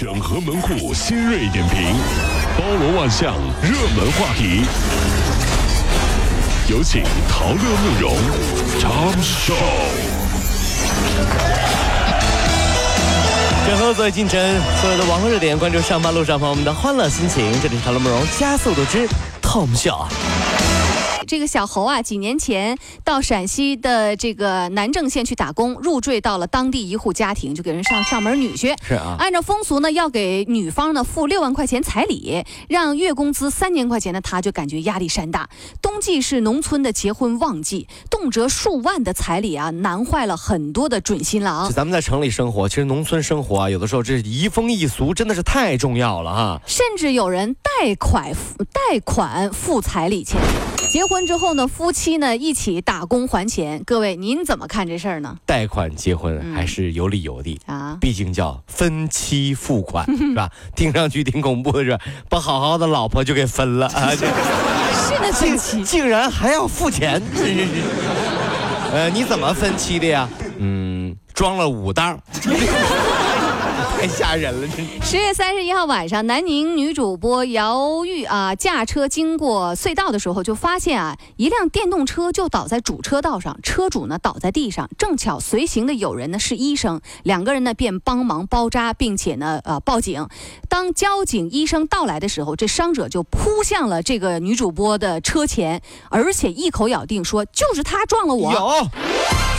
整合门户新锐点评，包罗万象，热门话题。有请陶乐慕容长寿。整合最进程，所有的网络热点，关注上班路上朋友们的欢乐心情。这里是陶乐慕容加速度之 Tom 秀。这个小侯啊，几年前到陕西的这个南郑县去打工，入赘到了当地一户家庭，就给人上上门女婿。是啊，按照风俗呢，要给女方呢付六万块钱彩礼，让月工资三千块钱的他，就感觉压力山大。冬季是农村的结婚旺季，动辄数万的彩礼啊，难坏了很多的准新郎。咱们在城里生活，其实农村生活啊，有的时候这移风易俗真的是太重要了哈。甚至有人贷款付贷款付彩礼钱。结婚之后呢，夫妻呢一起打工还钱。各位，您怎么看这事儿呢？贷款结婚还是有理由的。啊，毕竟叫分期付款，是吧？听上去挺恐怖的是吧，把好好的老婆就给分了啊！这是的，分期。竟然还要付钱，真是是。呃，你怎么分期的呀？嗯，装了五袋儿，太吓人了，这。十月三十一号晚上，南宁女主播姚玉啊驾车经过隧道的时候，就发现啊一辆电动车就倒在主车道上，车主呢倒在地上，正巧随行的友人呢是医生，两个人呢便帮忙包扎，并且呢呃报警。当交警、医生到来的时候，这伤者就扑向了这个女主播的车前，而且一口咬定说就是他撞了我。有，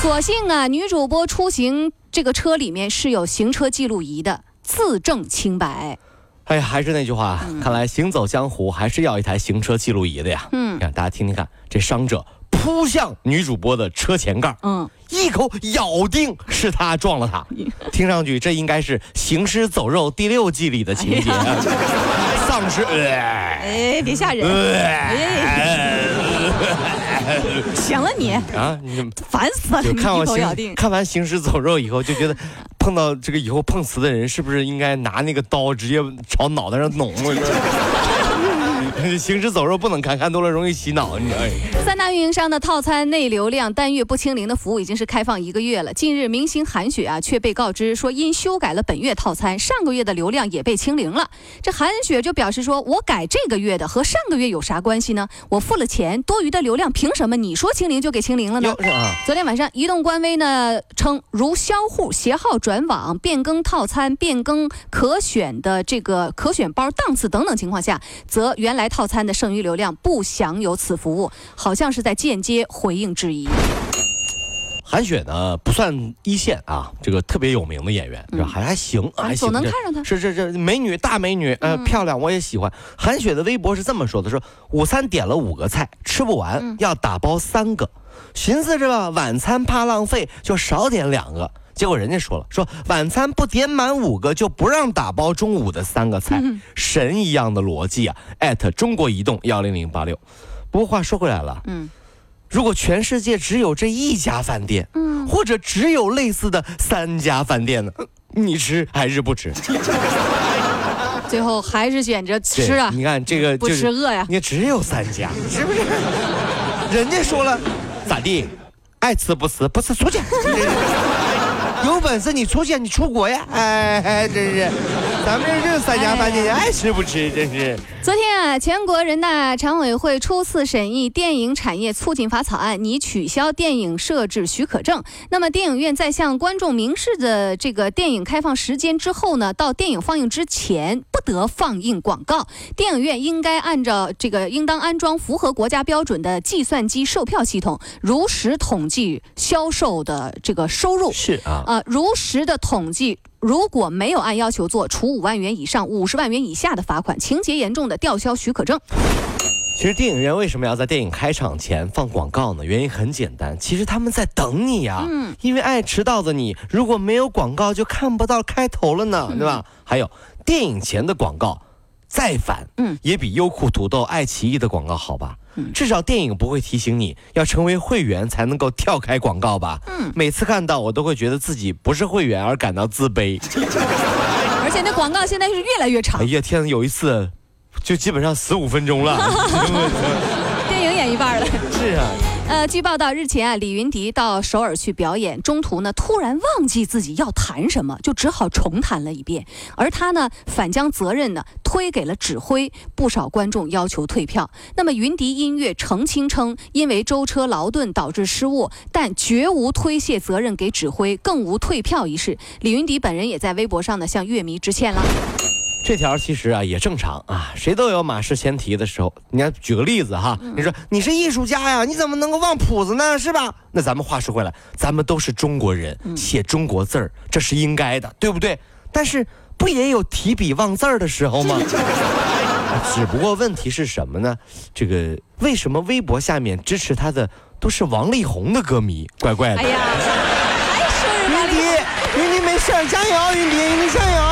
所幸啊，女主播出行这个车里面是有行车记录仪的，自证清白。哎呀，还是那句话，看来行走江湖还是要一台行车记录仪的呀。嗯。你看大家听听看，这伤者扑向女主播的车前盖，嗯，一口咬定是他撞了他，听上去这应该是《行尸走肉》第六季里的情节，丧尸。呃。哎，别吓人！呃 行了你，啊，你烦死了！就你看我行。看完《行尸走肉》以后，就觉得碰到这个以后碰瓷的人，是不是应该拿那个刀直接朝脑袋上弄？我说 行尸走肉不能看，看多了容易洗脑，你知道？三大运营商的套餐内流量单月不清零的服务已经是开放一个月了。近日，明星韩雪啊却被告知说，因修改了本月套餐，上个月的流量也被清零了。这韩雪就表示说：“我改这个月的和上个月有啥关系呢？我付了钱，多余的流量凭什么你说清零就给清零了呢哟？”是啊，昨天晚上，移动官微呢称，如销户携号转网、变更套餐、变更可选的这个可选包档次等等情况下，则原来套餐的剩余流量不享有此服务，好像是在间接回应质疑。韩雪呢不算一线啊，这个特别有名的演员，是吧？还还行，啊还行，总能看上她是是是美女大美女，呃，嗯漂亮，我也喜欢。韩雪的微博是这么说的：说午餐点了五个菜，吃不完，嗯要打包三个。寻思着吧，晚餐怕浪费，就少点两个。结果人家说了，说晚餐不点满五个就不让打包中午的三个菜，嗯神一样的逻辑啊！艾特中国移动幺零零八六。不过话说回来了，嗯如果全世界只有这一家饭店，嗯，或者只有类似的三家饭店呢，你吃还是不吃？最后还是选择吃啊，你看这个不就是，吃饿呀。你看只有三家，是不是？人家说了，咋地？爱吃不吃，不吃出去。有本事你出去，你出国呀！哎哎，真是，咱们这是三家饭店，爱吃不吃，真是。昨天啊，全国人大常委会初次审议电影产业促进法草案，拟取消电影设置许可证。那么，电影院在向观众明示的这个电影开放时间之后呢，到电影放映之前不得放映广告。电影院应该按照这个应当安装符合国家标准的计算机售票系统，如实统计销售的这个收入。是啊，呃，如实的统计，如果没有按要求做，处五万元以上五十万元以下的罚款，情节严重的吊销许可证。其实电影院为什么要在电影开场前放广告呢？原因很简单，其实他们在等你呀、嗯因为爱迟到的你，如果没有广告就看不到开头了呢，对吧？还有电影前的广告，再烦，嗯也比优酷土豆、爱奇艺的广告好吧？嗯至少电影不会提醒你要成为会员才能够跳开广告吧？嗯每次看到我都会觉得自己不是会员而感到自卑。而且那广告现在是越来越长哎，呀天，有一次就基本上十五分钟了。电影演一半了。是啊，呃，据报道，日前啊，李云迪到首尔去表演，中途呢突然忘记自己要弹什么，就只好重弹了一遍。而他呢，反将责任呢推给了指挥，不少观众要求退票。那么云迪音乐澄清称，因为舟车劳顿导致失误，但绝无推卸责任给指挥，更无退票一事。李云迪本人也在微博上呢向乐迷致歉了。这条其实啊也正常啊，谁都有马失前蹄的时候。你看，举个例子哈，你说你是艺术家呀，你怎么能够忘谱子呢？是吧？那咱们话说回来，咱们都是中国人，写中国字儿，这是应该的，对不对？但是不也有提笔忘字儿的时候吗？只不过问题是什么呢？这个为什么微博下面支持他的都是王力宏的歌迷？怪怪的。哎呀，还是云迪，云迪没事，加油，云迪，云迪加油。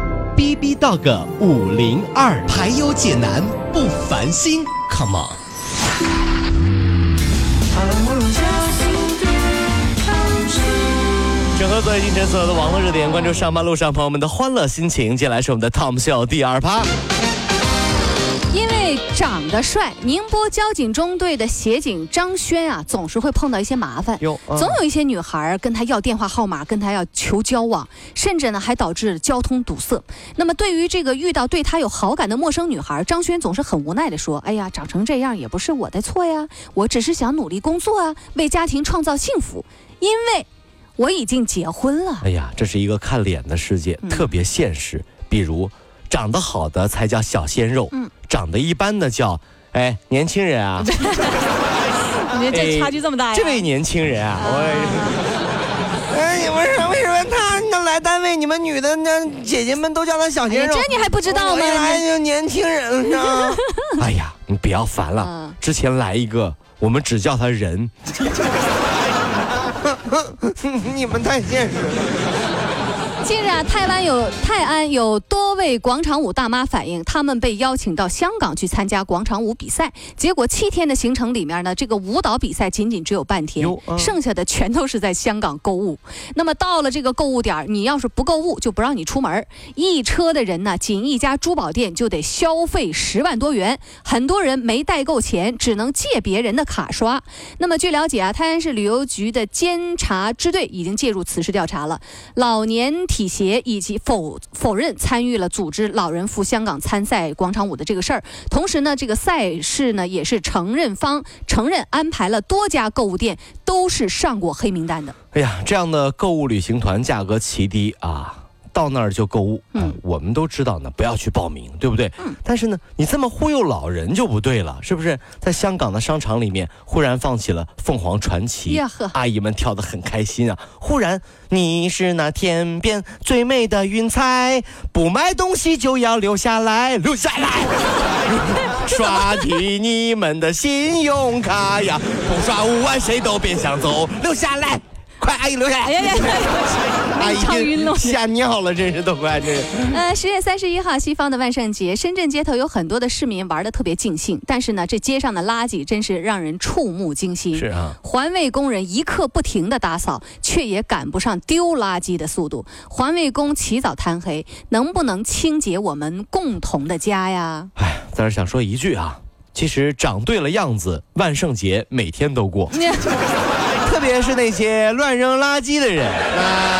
B B Dog 五零二，排忧解难不烦心，Come on！整合最近所有的网络热点，关注上班路上朋友们的欢乐心情。接下来是我们的 Tom Show 第二趴。长得帅，宁波交警中队的协警张轩啊，总是会碰到一些麻烦。有，总有一些女孩跟他要电话号码，跟他要求交往，甚至呢还导致交通堵塞。那么对于这个遇到对他有好感的陌生女孩，张轩总是很无奈的说：“哎呀，长成这样也不是我的错呀，我只是想努力工作啊，为家庭创造幸福，因为我已经结婚了。”哎呀，这是一个看脸的世界，特别现实。比如。长得好的才叫小鲜肉，嗯，长得一般的叫，哎，年轻人啊，你这差距这么大呀？这位年轻人啊，我，哎，你们是为什么他能来单位，你们女的那姐姐们都叫他小鲜肉？这你还不知道吗？来就年轻人呢。哎呀，你不要烦了，之前来一个，我们只叫他人。你们太现实了。近日啊，泰湾有泰安有多位广场舞大妈反映，他们被邀请到香港去参加广场舞比赛，结果七天的行程里面呢，这个舞蹈比赛仅仅只有半天，剩下的全都是在香港购物。那么到了这个购物点你要是不购物，就不让你出门。一车的人呢，仅一家珠宝店就得消费十万多元，很多人没带够钱，只能借别人的卡刷。那么据了解啊，泰安市旅游局的监察支队已经介入此事调查了，老年体。协以及否否认参与了组织老人赴香港参赛广场舞的这个事儿，同时呢，这个赛事呢也是承认方承认安排了多家购物店都是上过黑名单的。哎呀，这样的购物旅行团价格奇低啊！到那儿就购物，嗯，我们都知道呢，不要去报名，对不对？嗯。但是呢，你这么忽悠老人就不对了，是不是？在香港的商场里面，忽然放起了凤凰传奇，呀呵，阿姨们跳得很开心啊。忽然，你是那天边最美的云彩，不买东西就要留下来，留下来，刷提你们的信用卡呀，不刷五万谁都别想走，留下来。快，阿姨留下来！哎呀呀呀！阿姨吓尿了，真是都快这是。呃，十月三十一号，西方的万圣节，深圳街头有很多的市民玩的特别尽兴，但是呢，这街上的垃圾真是让人触目惊心。是啊，环卫工人一刻不停的打扫，却也赶不上丢垃圾的速度。环卫工起早贪黑，能不能清洁我们共同的家呀？哎，在这想说一句啊，其实长对了样子，万圣节每天都过。特别是那些乱扔垃圾的人，啊？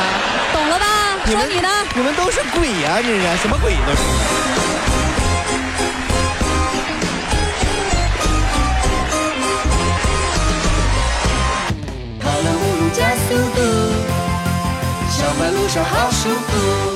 你们你呢？你们都是鬼呀！这是什么鬼都是。跑了五路加速度，上班路上好舒服。